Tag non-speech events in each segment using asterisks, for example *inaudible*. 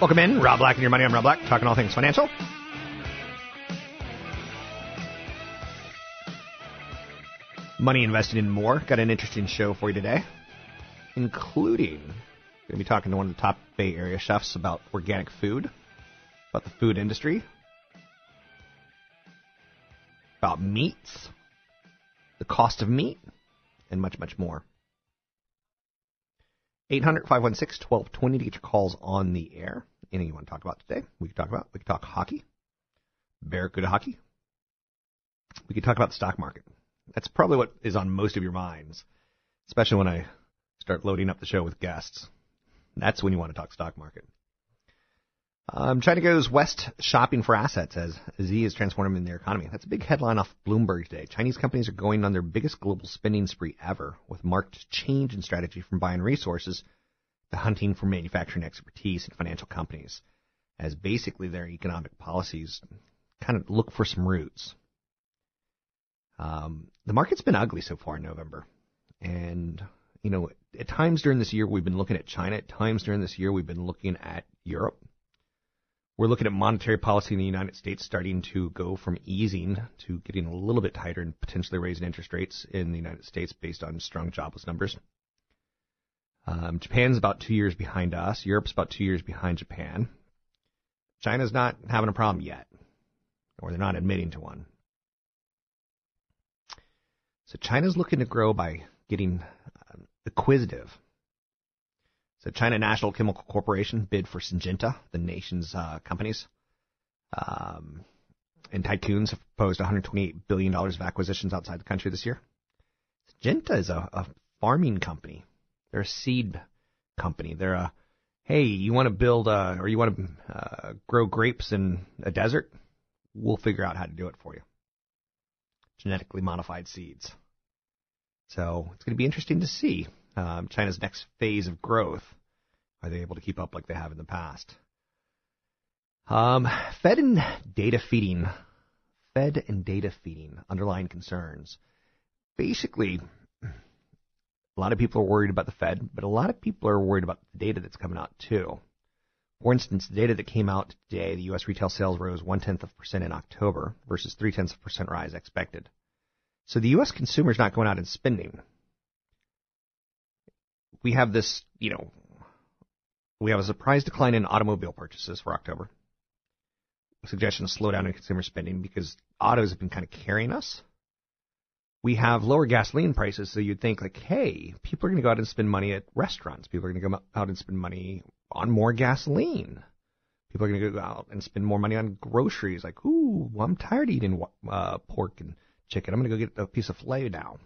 Welcome in, Rob Black and your money. I'm Rob Black, talking all things financial. Money invested in more. Got an interesting show for you today, including going to be talking to one of the top Bay Area chefs about organic food, about the food industry, about meats, the cost of meat, and much, much more. 800 516 1220 to get your calls on the air. Anything you want to talk about today? We can talk about. We can talk hockey, Barracuda hockey. We can talk about the stock market. That's probably what is on most of your minds, especially when I start loading up the show with guests. That's when you want to talk stock market. Um, China goes west shopping for assets as Z is transforming their economy. That's a big headline off Bloomberg today. Chinese companies are going on their biggest global spending spree ever, with marked change in strategy from buying resources to hunting for manufacturing expertise in financial companies, as basically their economic policies kind of look for some roots. Um, the market's been ugly so far in November. And, you know, at times during this year, we've been looking at China. At times during this year, we've been looking at Europe. We're looking at monetary policy in the United States starting to go from easing to getting a little bit tighter and potentially raising interest rates in the United States based on strong jobless numbers. Um, Japan's about two years behind us. Europe's about two years behind Japan. China's not having a problem yet, or they're not admitting to one. So China's looking to grow by getting um, acquisitive. So China National Chemical Corporation bid for Syngenta, the nation's uh, companies. Um, and tycoons have proposed $128 billion of acquisitions outside the country this year. Syngenta is a, a farming company. They're a seed company. They're a, hey, you want to build a, or you want to uh, grow grapes in a desert? We'll figure out how to do it for you genetically modified seeds. So it's going to be interesting to see um, China's next phase of growth. Are they able to keep up like they have in the past? Um, Fed and data feeding, Fed and data feeding, underlying concerns. Basically, a lot of people are worried about the Fed, but a lot of people are worried about the data that's coming out too. For instance, the data that came out today, the U.S. retail sales rose one tenth of a percent in October versus three tenths of a percent rise expected. So the U.S. consumer is not going out and spending. We have this, you know, we have a surprise decline in automobile purchases for October. Suggestion of slowdown in consumer spending because autos have been kind of carrying us. We have lower gasoline prices, so you'd think like, hey, people are going to go out and spend money at restaurants. People are going to go out and spend money on more gasoline. People are going to go out and spend more money on groceries. Like, ooh, I'm tired of eating uh, pork and chicken. I'm going to go get a piece of filet now.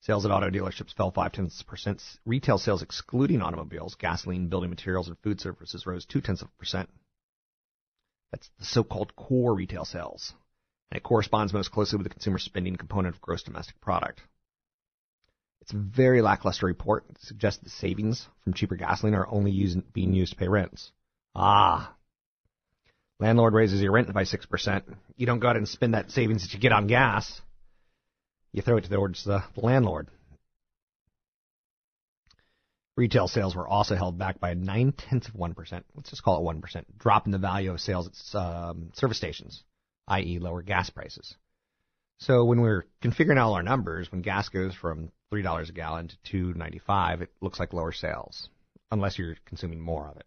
Sales at auto dealerships fell five tenths of percent. Retail sales, excluding automobiles, gasoline, building materials, and food services, rose two tenths of a percent. That's the so-called core retail sales. and it corresponds most closely with the consumer spending component of gross domestic product. It's a very lackluster report. It suggests that savings from cheaper gasoline are only used, being used to pay rents. Ah. Landlord raises your rent by 6%. You don't go out and spend that savings that you get on gas. You throw it towards the, landlord. Retail sales were also held back by nine tenths of 1%. Let's just call it 1%. Drop in the value of sales at um, service stations, i.e., lower gas prices. So when we're configuring all our numbers, when gas goes from three dollars a gallon to two ninety five, it looks like lower sales, unless you're consuming more of it.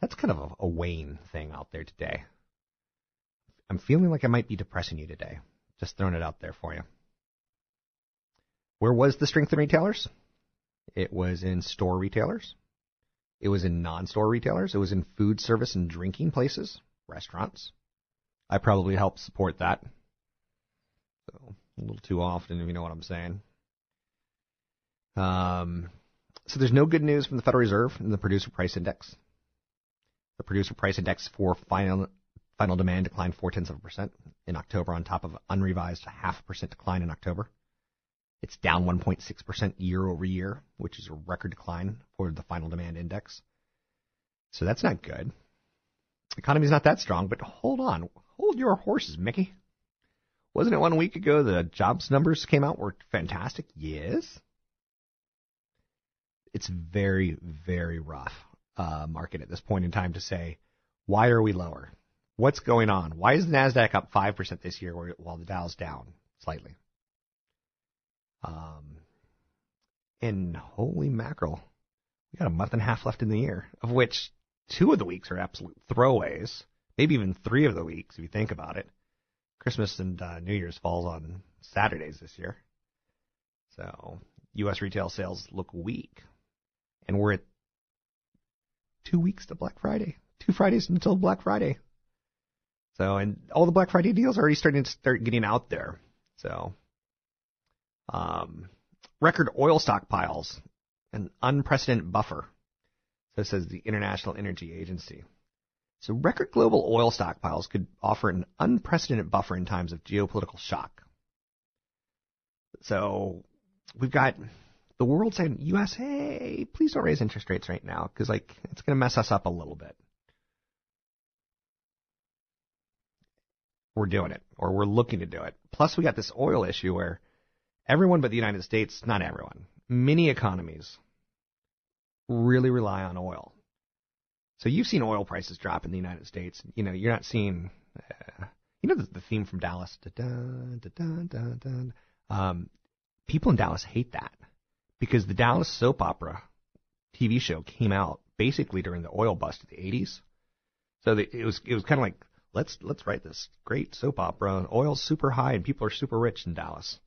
That's kind of a, a wane thing out there today. I'm feeling like I might be depressing you today. Just throwing it out there for you. Where was the strength in retailers? It was in store retailers. It was in non-store retailers. It was in food service and drinking places, restaurants. I probably helped support that. So a little too often, if you know what I'm saying. Um, so there's no good news from the Federal Reserve in the producer price index. The producer price index for final final demand declined four tenths of a percent in October, on top of unrevised half percent decline in October. It's down 1.6% year over year, which is a record decline for the final demand index. So that's not good. The economy's not that strong, but hold on. Hold your horses, Mickey. Wasn't it one week ago the jobs numbers came out were fantastic? Yes it's very, very rough uh, market at this point in time to say, why are we lower? What's going on? Why is the Nasdaq up five percent this year while the Dow's down slightly? Um, and holy mackerel, we got a month and a half left in the year, of which two of the weeks are absolute throwaways. Maybe even three of the weeks if you think about it. Christmas and uh, New Year's falls on Saturdays this year, so U.S. retail sales look weak and we're at two weeks to Black Friday, two Fridays until Black Friday. So, and all the Black Friday deals are already starting to start getting out there. So, um, record oil stockpiles, an unprecedented buffer. So says the International Energy Agency. So record global oil stockpiles could offer an unprecedented buffer in times of geopolitical shock. So we've got the world saying, U.S., hey, please don't raise interest rates right now because like it's going to mess us up a little bit. We're doing it, or we're looking to do it. Plus, we got this oil issue where everyone but the United States, not everyone, many economies really rely on oil. So you've seen oil prices drop in the United States. You know, you're not seeing, uh, you know, the, the, theme from Dallas. Um, people in Dallas hate that because the Dallas soap opera TV show came out basically during the oil bust of the 80s. So the, it was it was kind of like let's let's write this great soap opera. And oil's super high and people are super rich in Dallas.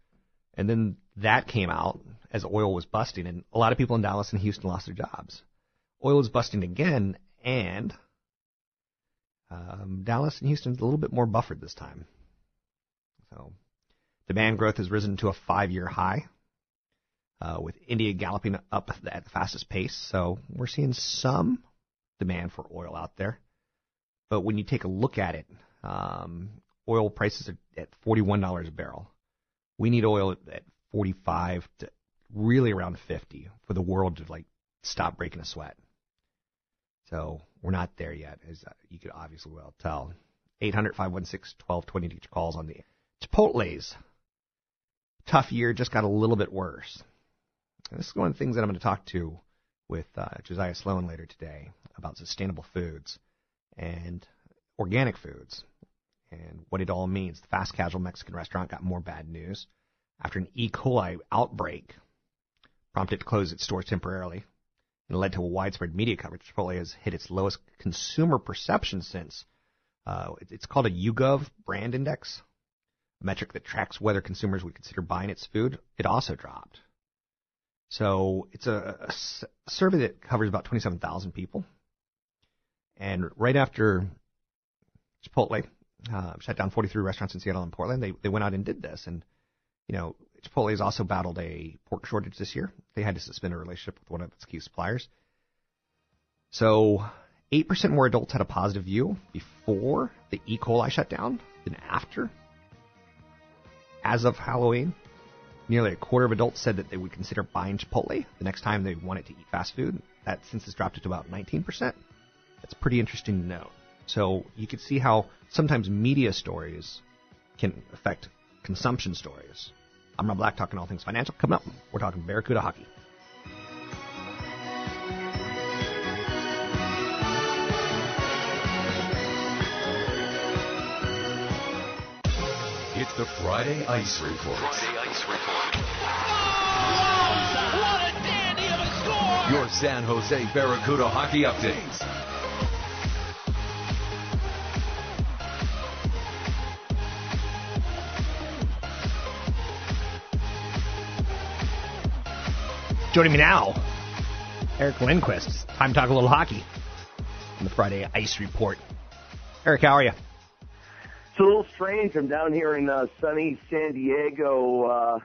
And then that came out as oil was busting, and a lot of people in Dallas and Houston lost their jobs. Oil was busting again, and um, Dallas and Houston's a little bit more buffered this time. So demand growth has risen to a five-year high uh, with India galloping up at the fastest pace. So we're seeing some demand for oil out there. But when you take a look at it, um, oil prices are at $41 a barrel. We need oil at 45 to really around 50 for the world to like stop breaking a sweat. So we're not there yet, as uh, you could obviously well tell. 800 516 1220 each calls on the Chipotle's. Tough year, just got a little bit worse. And this is one of the things that I'm going to talk to with uh, Josiah Sloan later today about sustainable foods and organic foods and what it all means. The fast casual Mexican restaurant got more bad news after an E. coli outbreak prompted it to close its stores temporarily and led to a widespread media coverage. Chipotle has hit its lowest consumer perception since. Uh, it's called a YouGov brand index, a metric that tracks whether consumers would consider buying its food. It also dropped. So it's a, a survey that covers about 27,000 people. And right after Chipotle uh, shut down 43 restaurants in Seattle and Portland, they, they went out and did this. And, you know, Chipotle has also battled a pork shortage this year. They had to suspend a relationship with one of its key suppliers. So 8% more adults had a positive view before the E. coli shutdown than after. As of Halloween, nearly a quarter of adults said that they would consider buying Chipotle the next time they wanted to eat fast food. That since has dropped to about 19%. That's pretty interesting to know. So you can see how sometimes media stories can affect consumption stories. I'm Rob Black talking all things financial. Coming up, we're talking Barracuda hockey. It's the Friday Ice Report. Friday Ice Report. what a dandy of a score! Your San Jose Barracuda hockey updates. Joining me now, Eric Lindquist. Time to talk a little hockey on the Friday Ice Report. Eric, how are you? It's a little strange. I'm down here in uh, sunny San Diego. Uh,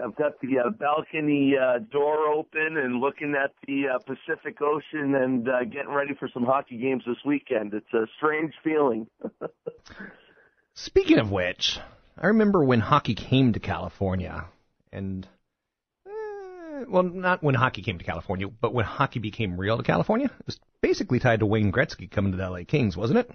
I've got the uh, balcony uh, door open and looking at the uh, Pacific Ocean and uh, getting ready for some hockey games this weekend. It's a strange feeling. *laughs* Speaking of which, I remember when hockey came to California, and well, not when hockey came to California, but when hockey became real to California. It was basically tied to Wayne Gretzky coming to the LA Kings, wasn't it?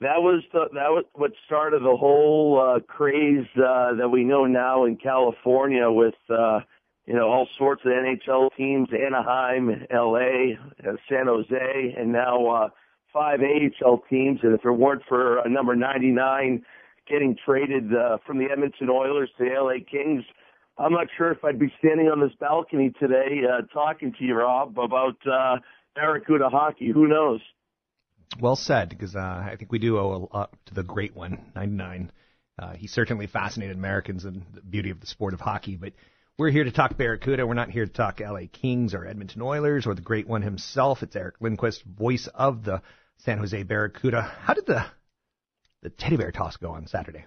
That was the, that was what started the whole uh, craze uh, that we know now in California with uh, you know all sorts of NHL teams, Anaheim, LA, uh, San Jose, and now uh, five AHL teams. And if it weren't for uh, number 99 getting traded uh, from the Edmonton Oilers to the LA Kings, I'm not sure if I'd be standing on this balcony today uh, talking to you, Rob, about uh, Barracuda hockey. Who knows? Well said, because uh, I think we do owe a lot to the great one, 99. Uh, he certainly fascinated Americans and the beauty of the sport of hockey, but we're here to talk Barracuda. We're not here to talk LA Kings or Edmonton Oilers or the great one himself. It's Eric Lindquist, voice of the San Jose Barracuda. How did the the teddy bear toss go on Saturday?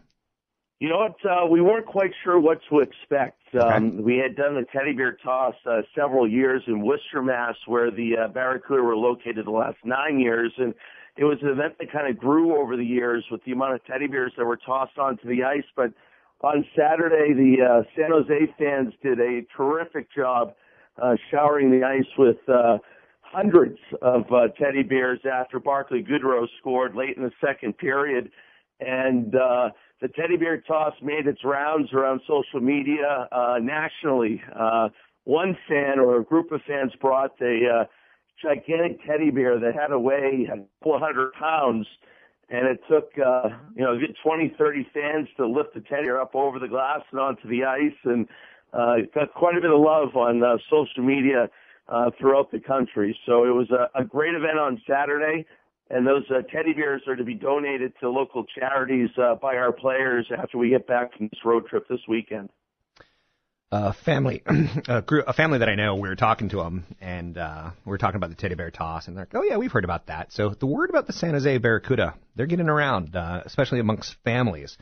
You know what? Uh, we weren't quite sure what to expect. Um, okay. We had done the teddy bear toss uh, several years in Worcester, Mass, where the uh, Barracuda were located the last nine years, and it was an event that kind of grew over the years with the amount of teddy bears that were tossed onto the ice. But on Saturday, the uh, San Jose fans did a terrific job uh, showering the ice with uh, hundreds of uh, teddy bears after Barclay Goodrow scored late in the second period, and uh, the teddy bear toss made its rounds around social media uh, nationally. Uh, one fan or a group of fans brought a uh, gigantic teddy bear that had to weigh a couple hundred pounds, and it took uh, you know 20, 30 fans to lift the teddy bear up over the glass and onto the ice, and uh, got quite a bit of love on uh, social media uh, throughout the country. So it was a, a great event on Saturday and those uh, teddy bears are to be donated to local charities uh, by our players after we get back from this road trip this weekend. A family, *clears throat* a, group, a family that I know, we were talking to them, and uh, we were talking about the teddy bear toss, and they're like, "Oh yeah, we've heard about that." So the word about the San Jose Barracuda, they're getting around, uh, especially amongst families.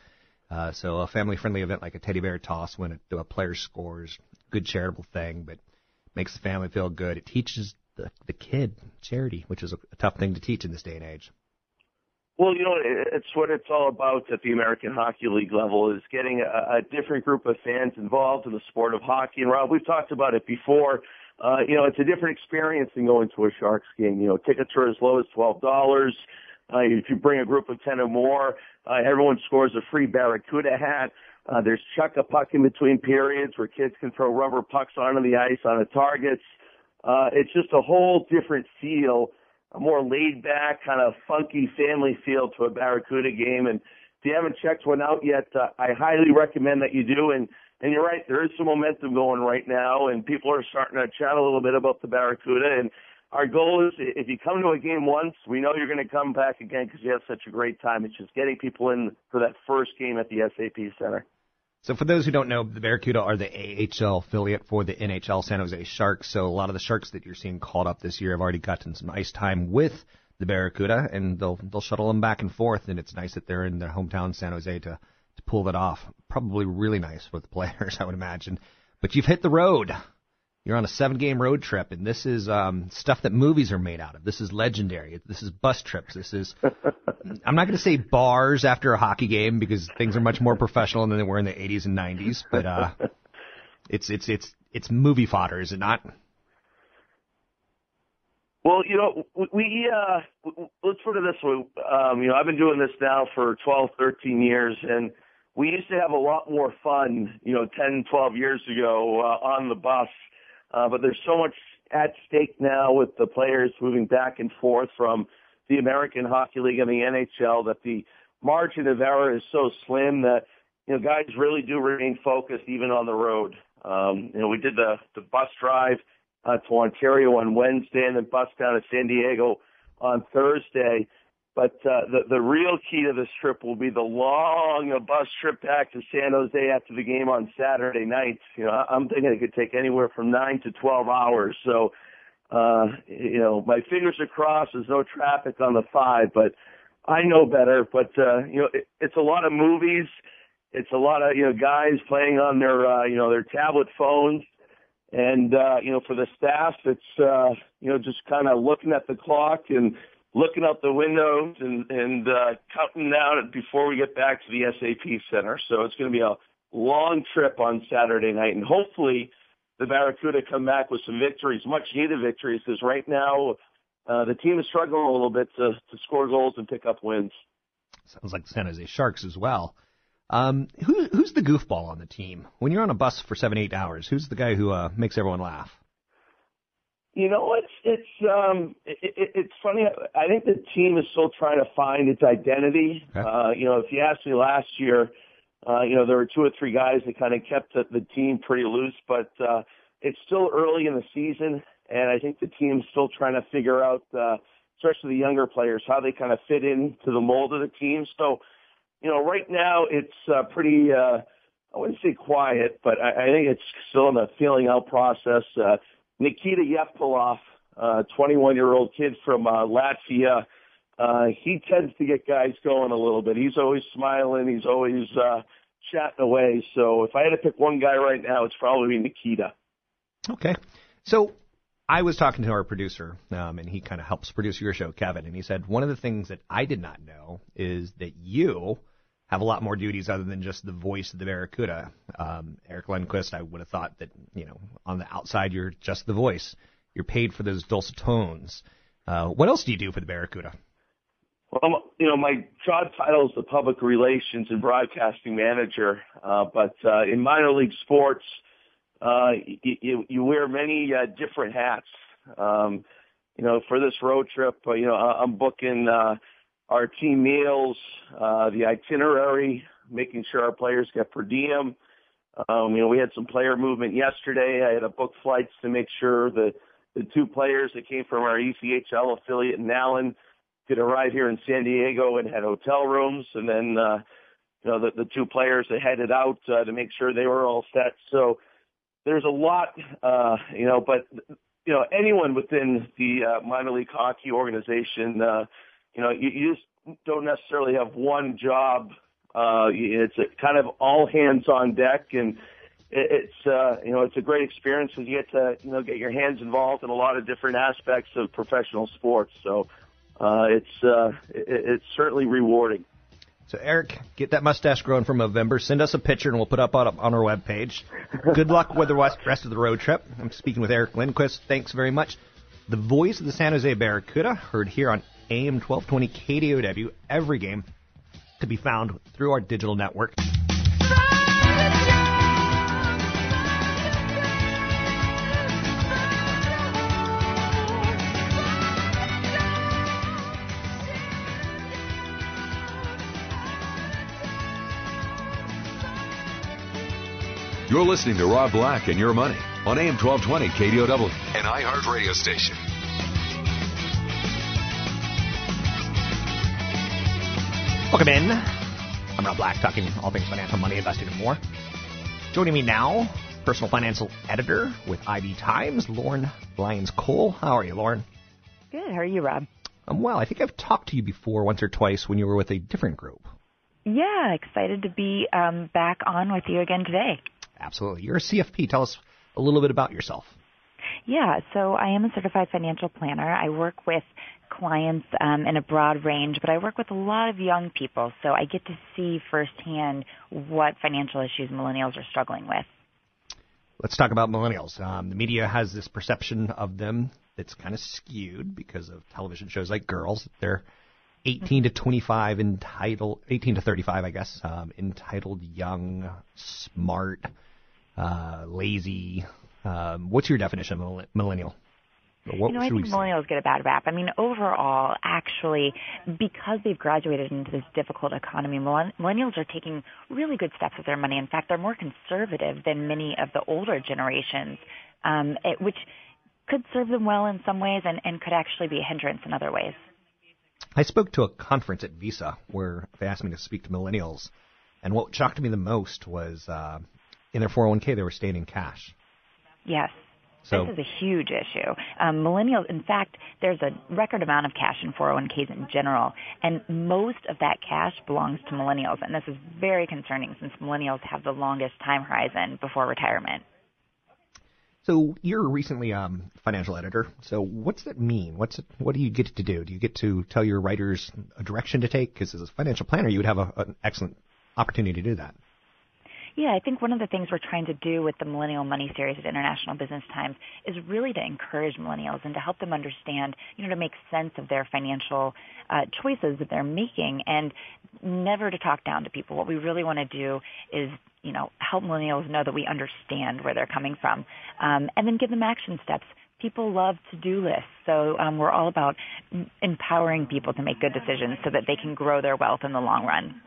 Uh, so a family-friendly event like a teddy bear toss, when a, a player scores, good charitable thing, but makes the family feel good. It teaches the, the kid charity, which is a, a tough thing to teach in this day and age. Well, you know, it's what it's all about at the American Hockey League level is getting a, a different group of fans involved in the sport of hockey. And Rob, we've talked about it before. Uh, you know, it's a different experience than going to a Sharks game. You know, tickets are as low as twelve dollars. Uh, if you bring a group of ten or more, uh, everyone scores a free Barracuda hat. Uh, there's chuck a puck in between periods where kids can throw rubber pucks onto the ice on the targets. It's just a whole different feel, a more laid back, kind of funky family feel to a Barracuda game. And if you haven't checked one out yet, uh, I highly recommend that you do. And and you're right, there is some momentum going right now, and people are starting to chat a little bit about the Barracuda. And our goal is, if you come to a game once, we know you're going to come back again because you have such a great time. It's just getting people in for that first game at the SAP Center. So for those who don't know, the Barracuda are the AHL affiliate for the NHL San Jose Sharks. So a lot of the Sharks that you're seeing called up this year have already gotten some ice time with the Barracuda, and they'll they'll shuttle them back and forth. And it's nice that they're in their hometown San Jose to to pull that off. Probably really nice for the *laughs* players, I would imagine. But you've hit the road. You're on a seven game road trip, and this is um, stuff that movies are made out of. This is legendary. This is bus trips. This is, *laughs* I'm not going to say bars after a hockey game because things are much more professional than they were in the 80s and 90s, but uh, *laughs* it's, it's, it's, it's movie fodder, is it not? Well, you know, we, uh, let's put it this way. Um, you know, I've been doing this now for 12, 13 years, and we used to have a lot more fun, you know, 10, 12 years ago uh, on the bus uh, but there's so much at stake now with the players moving back and forth from the American Hockey League and the NHL that the margin of error is so slim that you know guys really do remain focused even on the road. Um, you know, we did the the bus drive uh, to Ontario on Wednesday and then bus down to San Diego on Thursday. But uh, the the real key to this trip will be the long bus trip back to San Jose after the game on Saturday night. You know, I'm thinking it could take anywhere from nine to twelve hours. So, uh, you know, my fingers are crossed. There's no traffic on the five, but I know better. But uh, you know, it, it's a lot of movies. It's a lot of you know guys playing on their uh, you know their tablet phones. And uh, you know, for the staff, it's uh, you know just kind of looking at the clock and looking out the windows and and uh, counting down before we get back to the SAP Center. So it's going to be a long trip on Saturday night, and hopefully the Barracuda come back with some victories, much needed victories, because right now uh, the team is struggling a little bit to, to score goals and pick up wins. Sounds like the San Jose Sharks as well. Um, who, who's the goofball on the team? When you're on a bus for seven, eight hours, who's the guy who uh, makes everyone laugh? You know, it's it's um it, it, it's funny. I think the team is still trying to find its identity. Okay. Uh, you know, if you asked me last year, uh, you know, there were two or three guys that kind of kept the, the team pretty loose, but uh, it's still early in the season, and I think the team's still trying to figure out, uh, especially the younger players, how they kind of fit into the mold of the team. So, you know, right now it's uh, pretty. Uh, I wouldn't say quiet, but I, I think it's still in the feeling out process. Uh, Nikita Yevpilov, uh, 21 year old kid from uh, Latvia. Uh, he tends to get guys going a little bit. He's always smiling. He's always uh, chatting away. So if I had to pick one guy right now, it's probably Nikita. Okay. So I was talking to our producer, um, and he kind of helps produce your show, Kevin, and he said one of the things that I did not know is that you have a lot more duties other than just the voice of the Barracuda. Um, Eric Lindquist, I would have thought that, you know, on the outside you're just the voice. You're paid for those dulcet tones. Uh, what else do you do for the Barracuda? Well, you know, my job title is the public relations and broadcasting manager. Uh, but uh, in minor league sports, uh, you, you wear many uh, different hats. Um, you know, for this road trip, uh, you know, I'm booking uh, our team meals, uh, the itinerary, making sure our players get per diem. Um, you know, we had some player movement yesterday. I had to book flights to make sure that the two players that came from our ECHL affiliate in Allen could arrive here in San Diego and had hotel rooms. And then, uh, you know, the, the two players that headed out uh, to make sure they were all set. So there's a lot, uh, you know, but, you know, anyone within the uh, minor league hockey organization, uh, you know, you, you just don't necessarily have one job. Uh, it's kind of all hands on deck, and it, it's uh, you know it's a great experience because you get to you know get your hands involved in a lot of different aspects of professional sports. So uh, it's uh, it, it's certainly rewarding. So Eric, get that mustache growing for November. Send us a picture and we'll put up on, on our webpage. Good luck with the rest of the road trip. I'm speaking with Eric Lindquist. Thanks very much. The voice of the San Jose Barracuda, heard here on AM 1220 KDOW every game to be found through our digital network. You're listening to Rob Black and Your Money on AM 1220 KDOW, an iHeart radio station. Welcome in. I'm Rob Black, talking all things financial, money, investing, and more. Joining me now, personal financial editor with IB Times, Lauren Lyons Cole. How are you, Lauren? Good. How are you, Rob? I'm well. I think I've talked to you before, once or twice, when you were with a different group. Yeah, excited to be um, back on with you again today. Absolutely. You're a CFP. Tell us a little bit about yourself. Yeah, so I am a certified financial planner. I work with clients um, in a broad range, but I work with a lot of young people, so I get to see firsthand what financial issues millennials are struggling with. Let's talk about millennials. Um, the media has this perception of them that's kind of skewed because of television shows like Girls. They're 18 to 25 entitled, 18 to 35, I guess, um, entitled, young, smart, uh, lazy. Um, what's your definition of millennial? What you know, I think millennials get a bad rap. I mean, overall, actually, because they've graduated into this difficult economy, millennials are taking really good steps with their money. In fact, they're more conservative than many of the older generations, um, it, which could serve them well in some ways and, and could actually be a hindrance in other ways. I spoke to a conference at Visa where they asked me to speak to millennials, and what shocked me the most was uh, in their 401k they were staying in cash. Yes. So, this is a huge issue. Um, millennials, in fact, there's a record amount of cash in 401ks in general, and most of that cash belongs to millennials. And this is very concerning since millennials have the longest time horizon before retirement. So you're recently um, financial editor. So what's that mean? What's it, what do you get to do? Do you get to tell your writers a direction to take? Because as a financial planner, you would have a, an excellent opportunity to do that. Yeah, I think one of the things we're trying to do with the Millennial Money series at International Business Times is really to encourage millennials and to help them understand, you know, to make sense of their financial uh, choices that they're making and never to talk down to people. What we really want to do is, you know, help millennials know that we understand where they're coming from um, and then give them action steps people love to-do lists. So um, we're all about empowering people to make good decisions so that they can grow their wealth in the long run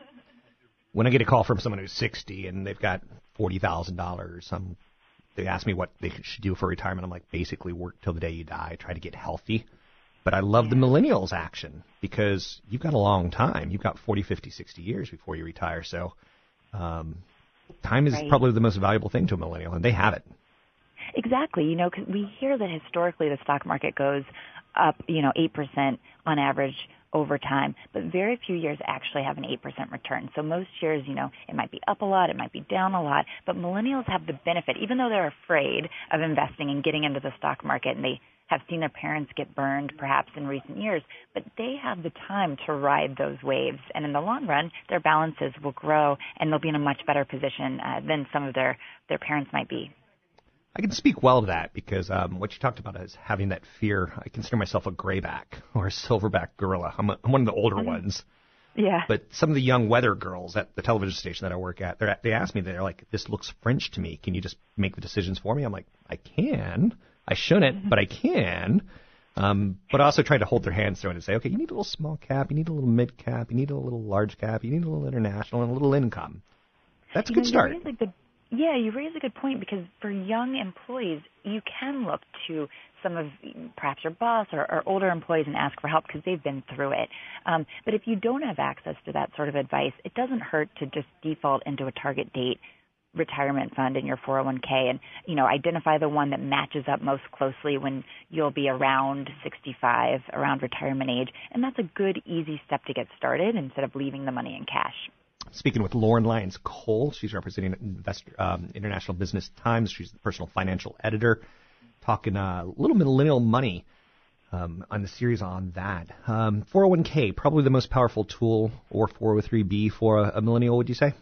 when I get a call from someone who's 60 and they've got forty thousand dollars, um, they ask me what they should do for retirement. I'm like, basically work till the day you die, try to get healthy. But I love the millennials action because you've got a long time. You've got 40, 50, 60 years before you retire. So um, time is right. probably the most valuable thing to a millennial, and they have it. Exactly. You know, cause we hear that historically the stock market goes up, you know, 8% on average over time, but very few years actually have an 8% return. So most years, you know, it might be up a lot, it might be down a lot, but millennials have the benefit, even though they're afraid of investing and getting into the stock market and they have seen their parents get burned perhaps in recent years, but they have the time to ride those waves. And in the long run, their balances will grow and they'll be in a much better position uh, than some of their, their parents might be. I can speak well to that because um, what you talked about is having that fear. I consider myself a grayback *laughs* or a silverback gorilla. I'm, a, I'm one of the older mm-hmm. ones. Yeah. But some of the young weather girls at the television station that I work at, they ask me, they're like, "This looks French to me. Can you just make the decisions for me?" I'm like, "I can. I shouldn't, mm-hmm. but I can." Um, but I also try to hold their hands through it and say, "Okay, you need a little small cap, you need a little mid cap, you need a little large cap, you need a little international, and a little income." That's a you good know, start. You raise a good yeah, you raise a good point because for young employees, you can look to some of perhaps your boss or, or older employees and ask for help because they've been through it. Um, but if you don't have access to that sort of advice, it doesn't hurt to just default into a target date retirement fund in your 401k and you know identify the one that matches up most closely when you'll be around 65 around retirement age and that's a good easy step to get started instead of leaving the money in cash speaking with Lauren Lyons Cole. She's representing Investor, um, International Business Times. She's the personal financial editor, talking uh, a little millennial money um, on the series on that. Um, 401k, probably the most powerful tool, or 403b for a, a millennial, would you say?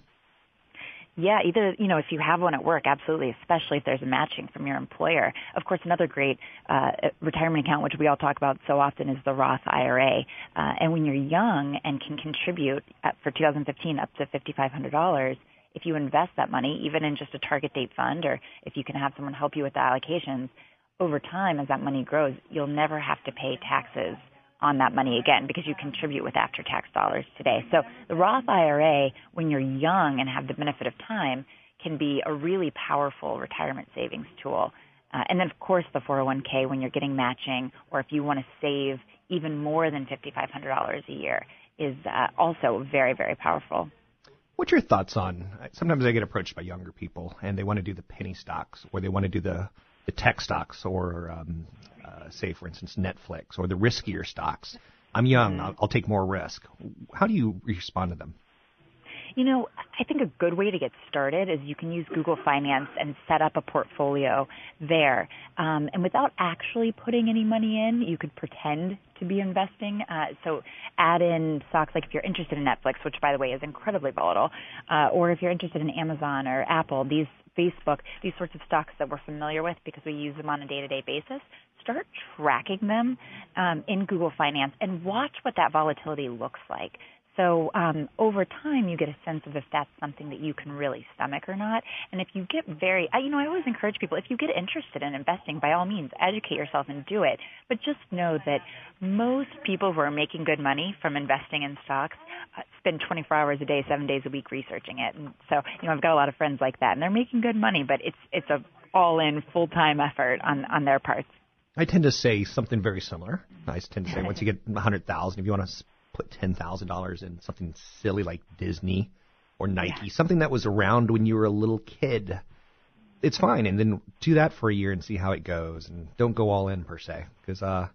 Yeah, either, you know, if you have one at work, absolutely, especially if there's a matching from your employer. Of course, another great uh, retirement account, which we all talk about so often, is the Roth IRA. Uh, and when you're young and can contribute at, for 2015 up to $5,500, if you invest that money, even in just a target date fund, or if you can have someone help you with the allocations, over time, as that money grows, you'll never have to pay taxes on that money again because you contribute with after tax dollars today. So the Roth IRA, when you're young and have the benefit of time, can be a really powerful retirement savings tool. Uh, and then, of course, the 401k when you're getting matching, or if you want to save even more than $5,500 a year, is uh, also very, very powerful. What's your thoughts on? Sometimes I get approached by younger people, and they want to do the penny stocks, or they want to do the the tech stocks, or um, uh, say, for instance, Netflix or the riskier stocks. I'm young. I'll, I'll take more risk. How do you respond to them? You know, I think a good way to get started is you can use Google Finance and set up a portfolio there. Um, and without actually putting any money in, you could pretend to be investing. Uh, so add in stocks like if you're interested in Netflix, which by the way is incredibly volatile, uh, or if you're interested in Amazon or Apple, these Facebook, these sorts of stocks that we're familiar with because we use them on a day-to-day basis, start tracking them um, in Google Finance and watch what that volatility looks like. So um, over time, you get a sense of if that's something that you can really stomach or not. And if you get very, I, you know, I always encourage people if you get interested in investing, by all means, educate yourself and do it. But just know that most people who are making good money from investing in stocks uh, spend 24 hours a day, seven days a week researching it. And so, you know, I've got a lot of friends like that, and they're making good money, but it's it's a all-in full-time effort on on their parts. I tend to say something very similar. I tend to say *laughs* once you get 100,000, if you want to put ten thousand dollars in something silly like Disney or Nike, yeah. something that was around when you were a little kid, it's fine. And then do that for a year and see how it goes, and don't go all in per se, because uh,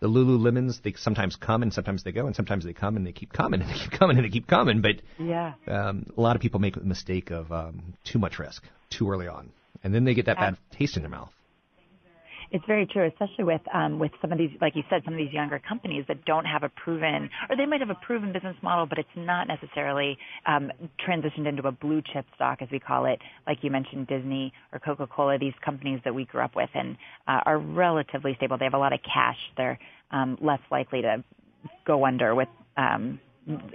the Lululemons they sometimes come and sometimes they go, and sometimes they come and they keep coming and they keep coming and they keep coming. But yeah, um, a lot of people make the mistake of um, too much risk too early on, and then they get that bad taste in their mouth. It's very true, especially with um, with some of these, like you said, some of these younger companies that don't have a proven, or they might have a proven business model, but it's not necessarily um, transitioned into a blue chip stock, as we call it. Like you mentioned, Disney or Coca Cola, these companies that we grew up with and uh, are relatively stable. They have a lot of cash. They're um, less likely to go under with um,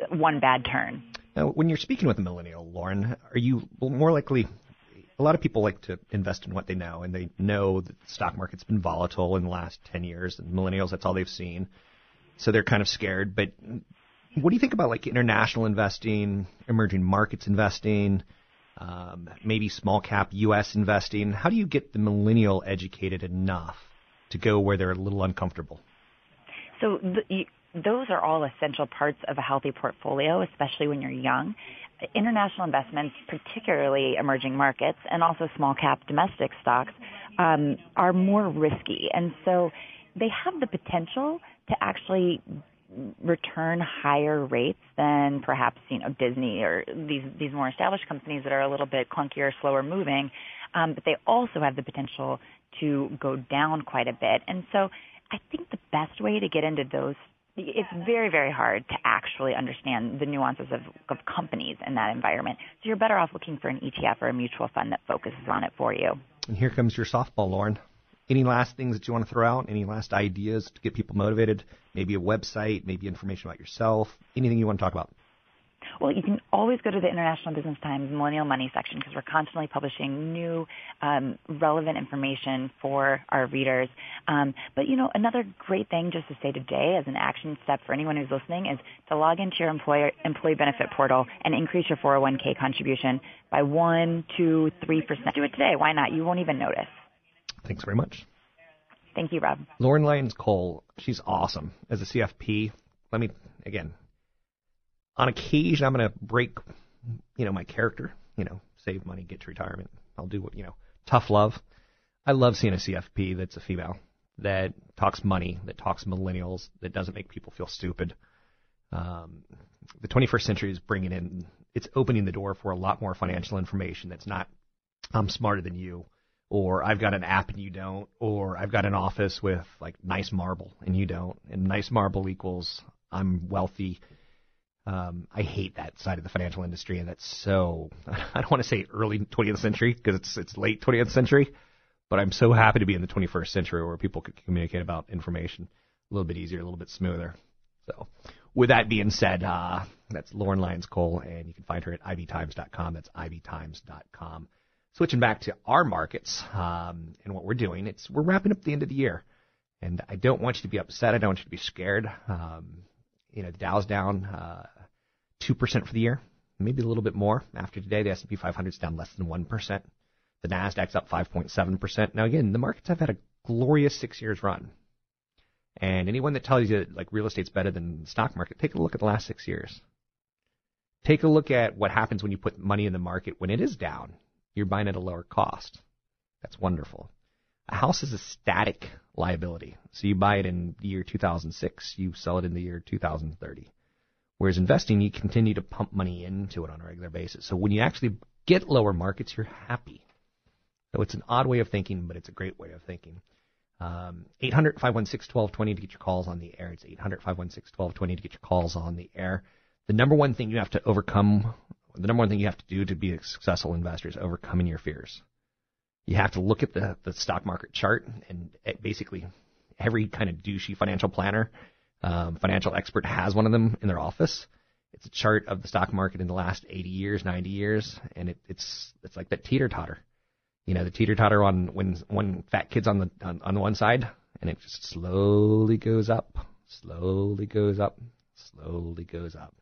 one bad turn. Now, when you're speaking with a millennial, Lauren, are you more likely a lot of people like to invest in what they know, and they know that the stock market's been volatile in the last 10 years, and millennials, that's all they've seen. So they're kind of scared. But what do you think about like international investing, emerging markets investing, um, maybe small cap U.S. investing? How do you get the millennial educated enough to go where they're a little uncomfortable? So the, those are all essential parts of a healthy portfolio, especially when you're young international investments, particularly emerging markets and also small cap domestic stocks, um, are more risky. And so they have the potential to actually return higher rates than perhaps you know Disney or these these more established companies that are a little bit clunkier, slower moving. Um, but they also have the potential to go down quite a bit. And so I think the best way to get into those it's very, very hard to actually understand the nuances of, of companies in that environment. So you're better off looking for an ETF or a mutual fund that focuses on it for you. And here comes your softball, Lauren. Any last things that you want to throw out? Any last ideas to get people motivated? Maybe a website, maybe information about yourself, anything you want to talk about? Well, you can always go to the International Business Times Millennial Money section because we're constantly publishing new um, relevant information for our readers. Um, but you know, another great thing just to say today as an action step for anyone who's listening is to log into your employer employee benefit portal and increase your 401k contribution by one, two, three percent. Do it today. Why not? You won't even notice. Thanks very much. Thank you, Rob. Lauren Lyons Cole, she's awesome as a CFP. Let me again on occasion, I'm going to break, you know, my character. You know, save money, get to retirement. I'll do what you know, tough love. I love seeing a CFP that's a female that talks money, that talks millennials, that doesn't make people feel stupid. Um, the 21st century is bringing in, it's opening the door for a lot more financial information that's not, I'm smarter than you, or I've got an app and you don't, or I've got an office with like nice marble and you don't, and nice marble equals I'm wealthy um, I hate that side of the financial industry, and that's so. *laughs* I don't want to say early 20th century because it's it's late 20th century, but I'm so happy to be in the 21st century where people can communicate about information a little bit easier, a little bit smoother. So, with that being said, uh, that's Lauren Lyons Cole, and you can find her at ibtimes.com. That's ibtimes.com. Switching back to our markets um, and what we're doing, it's we're wrapping up the end of the year, and I don't want you to be upset. I don't want you to be scared. Um, you know, the Dow's down uh, 2% for the year, maybe a little bit more. After today, the S&P 500 is down less than 1%. The Nasdaq's up 5.7%. Now again, the markets have had a glorious 6 years run. And anyone that tells you that like real estate's better than the stock market, take a look at the last 6 years. Take a look at what happens when you put money in the market when it is down. You're buying at a lower cost. That's wonderful. A house is a static liability. So you buy it in the year 2006, you sell it in the year 2030 Whereas investing, you continue to pump money into it on a regular basis. So when you actually get lower markets, you're happy. So it's an odd way of thinking, but it's a great way of thinking. Um, 800 516 1220 to get your calls on the air. It's 800 516 1220 to get your calls on the air. The number one thing you have to overcome, the number one thing you have to do to be a successful investor is overcoming your fears. You have to look at the, the stock market chart and basically every kind of douchey financial planner, um, financial expert has one of them in their office. It's a chart of the stock market in the last 80 years, 90 years, and it, it's it's like that teeter totter. You know, the teeter totter on when one fat kid's on the on, on one side, and it just slowly goes up, slowly goes up, slowly goes up.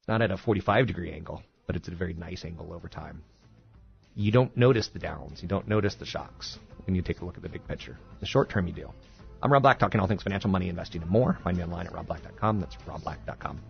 It's not at a 45 degree angle, but it's at a very nice angle over time. You don't notice the downs, you don't notice the shocks when you take a look at the big picture. The short term, you do. I'm Rob Black, talking all things financial, money, investing, and more. Find me online at robblack.com. That's robblack.com.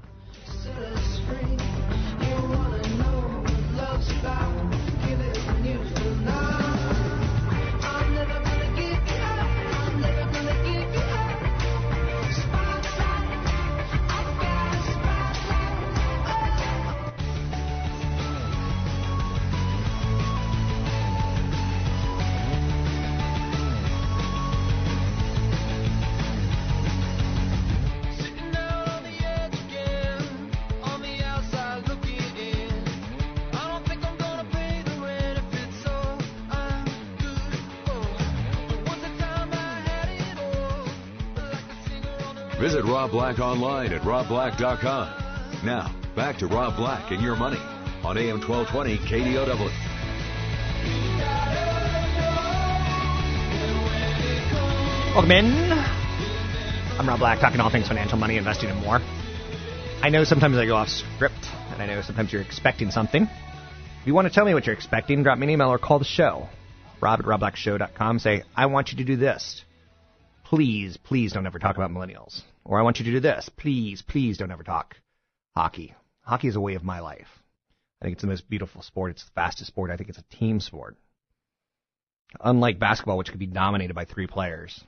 Visit Rob Black online at robblack.com. Now, back to Rob Black and your money on AM 1220 KDOW. Welcome in. I'm Rob Black, talking all things financial, money, investing, and more. I know sometimes I go off script, and I know sometimes you're expecting something. If you want to tell me what you're expecting, drop me an email or call the show. Rob at robblackshow.com. Say, I want you to do this. Please, please don't ever talk about millennials. Or I want you to do this. Please, please don't ever talk hockey. Hockey is a way of my life. I think it's the most beautiful sport. It's the fastest sport. I think it's a team sport. Unlike basketball, which could be dominated by three players.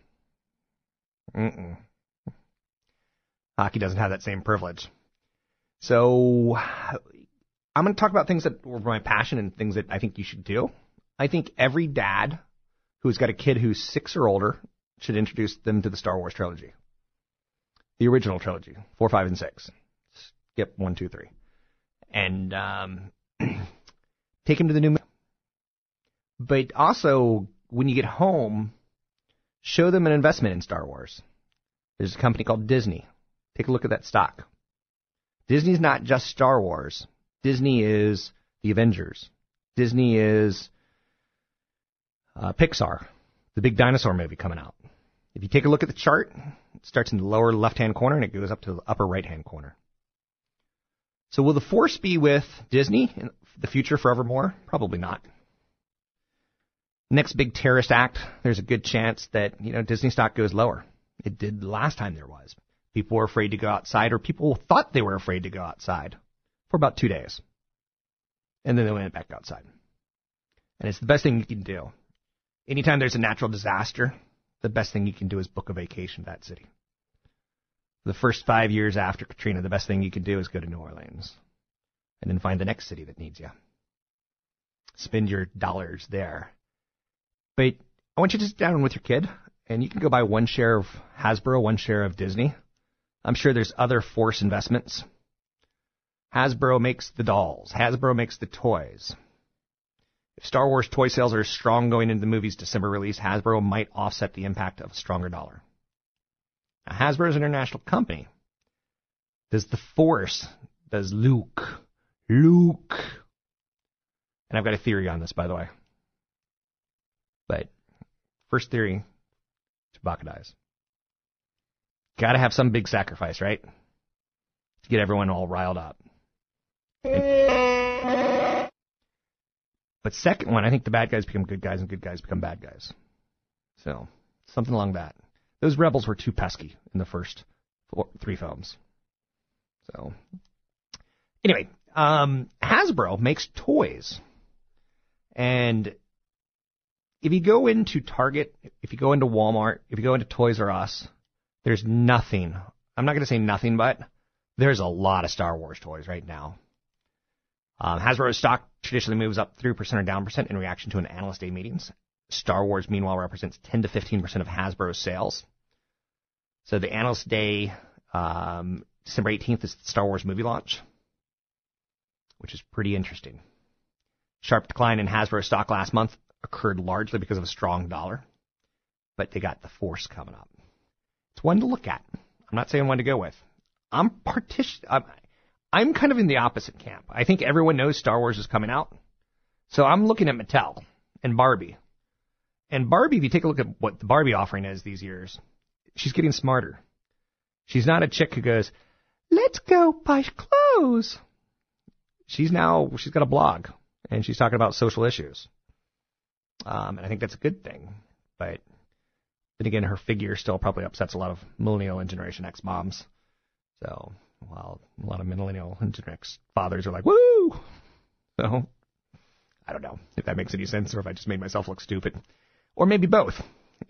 Mm-mm. Hockey doesn't have that same privilege. So I'm going to talk about things that were my passion and things that I think you should do. I think every dad who's got a kid who's six or older should introduce them to the Star Wars trilogy the original trilogy, four, five, and six. Skip one, two, three, and um, *clears throat* take him to the new. But also, when you get home, show them an investment in Star Wars. There's a company called Disney. Take a look at that stock. Disney's not just Star Wars. Disney is the Avengers. Disney is uh, Pixar, the big dinosaur movie coming out. If you take a look at the chart, starts in the lower left-hand corner and it goes up to the upper right-hand corner. So will the force be with Disney in the future forevermore? Probably not. Next big terrorist act, there's a good chance that, you know, Disney stock goes lower. It did last time there was. People were afraid to go outside or people thought they were afraid to go outside for about two days. And then they went back outside. And it's the best thing you can do. Anytime there's a natural disaster, the best thing you can do is book a vacation to that city. The first five years after Katrina, the best thing you can do is go to New Orleans and then find the next city that needs you. Spend your dollars there. But I want you to sit down with your kid and you can go buy one share of Hasbro, one share of Disney. I'm sure there's other force investments. Hasbro makes the dolls. Hasbro makes the toys. If Star Wars toy sales are strong going into the movie's December release, Hasbro might offset the impact of a stronger dollar. Now, Hasbro is an international company. Does the Force, does Luke, Luke, and I've got a theory on this, by the way. But first theory, Chewbacca dies. Got to have some big sacrifice, right? To get everyone all riled up. And *laughs* but second one, I think the bad guys become good guys and good guys become bad guys. So something along that. Those rebels were too pesky in the first four, three films. So anyway, um, Hasbro makes toys, and if you go into Target, if you go into Walmart, if you go into Toys R Us, there's nothing. I'm not going to say nothing, but there's a lot of Star Wars toys right now. Um, Hasbro stock traditionally moves up 3% or down percent in reaction to an analyst day meetings. Star Wars, meanwhile, represents 10 to 15% of Hasbro's sales. So the analyst day, um, December 18th is the Star Wars movie launch, which is pretty interesting. Sharp decline in Hasbro stock last month occurred largely because of a strong dollar, but they got the Force coming up. It's one to look at. I'm not saying one to go with. I'm partition. I'm kind of in the opposite camp. I think everyone knows Star Wars is coming out, so I'm looking at Mattel and Barbie. And Barbie, if you take a look at what the Barbie offering is these years, she's getting smarter. She's not a chick who goes, "Let's go buy clothes." She's now she's got a blog and she's talking about social issues. Um, and I think that's a good thing. But then again, her figure still probably upsets a lot of millennial and Generation X moms. So, while a lot of millennial and Gen X fathers are like, woo! So, I don't know if that makes any sense or if I just made myself look stupid. Or maybe both.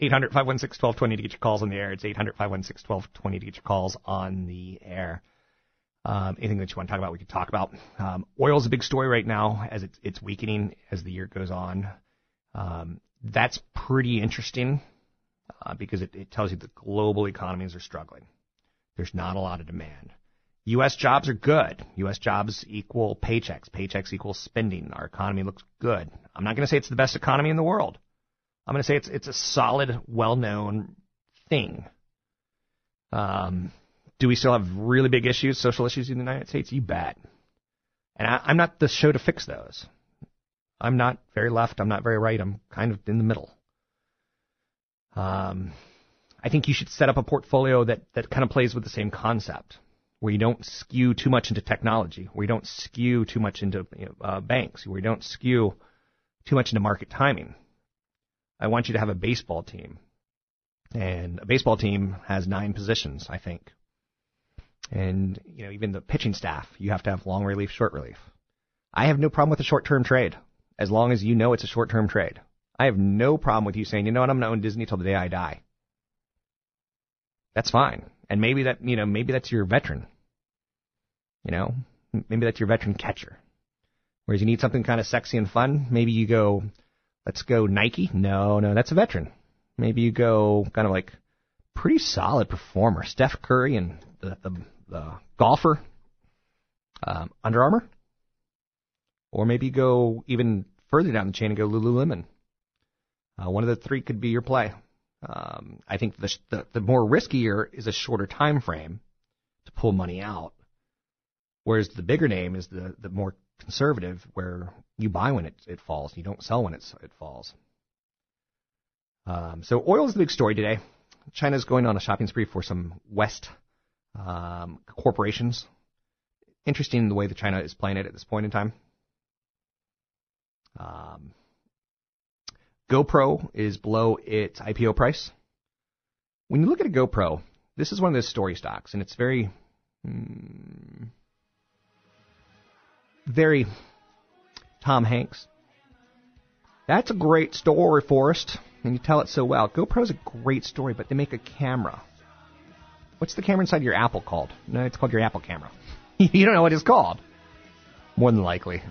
800 516 1220 to get your calls on the air. It's 800 516 1220 to get your calls on the air. Um, anything that you want to talk about, we can talk about. Um, oil is a big story right now as it's, it's weakening as the year goes on. Um, that's pretty interesting uh, because it, it tells you that global economies are struggling. There's not a lot of demand. U.S. jobs are good. U.S. jobs equal paychecks. Paychecks equal spending. Our economy looks good. I'm not going to say it's the best economy in the world. I'm going to say it's it's a solid, well-known thing. Um, do we still have really big issues, social issues in the United States? You bet. And I, I'm not the show to fix those. I'm not very left. I'm not very right. I'm kind of in the middle. Um, I think you should set up a portfolio that, that kind of plays with the same concept, where you don't skew too much into technology, where you don't skew too much into you know, uh, banks, where you don't skew too much into market timing. I want you to have a baseball team. And a baseball team has nine positions, I think. And, you know, even the pitching staff, you have to have long relief, short relief. I have no problem with a short term trade, as long as you know it's a short term trade. I have no problem with you saying, you know what, I'm going to own Disney till the day I die. That's fine. And maybe that, you know, maybe that's your veteran. You know, maybe that's your veteran catcher. Whereas you need something kind of sexy and fun, maybe you go, let's go Nike. No, no, that's a veteran. Maybe you go kind of like pretty solid performer, Steph Curry and the, the, the golfer, um, Under Armour. Or maybe you go even further down the chain and go Lululemon. Uh, one of the three could be your play. Um, I think the, the, the more riskier is a shorter time frame to pull money out, whereas the bigger name is the the more conservative, where you buy when it it falls, you don't sell when it falls. Um, so oil is the big story today. China's going on a shopping spree for some West um, corporations. Interesting the way that China is playing it at this point in time. Um, GoPro is below its IPO price. When you look at a GoPro, this is one of those story stocks, and it's very, mm, very Tom Hanks. That's a great story, Forrest, and you tell it so well. GoPro's a great story, but they make a camera. What's the camera inside your Apple called? No, it's called your Apple camera. *laughs* you don't know what it's called. More than likely.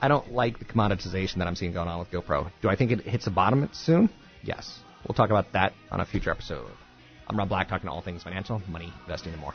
I don't like the commoditization that I'm seeing going on with GoPro. Do I think it hits a bottom soon? Yes. We'll talk about that on a future episode. I'm Rob Black, talking all things financial, money, investing, and more.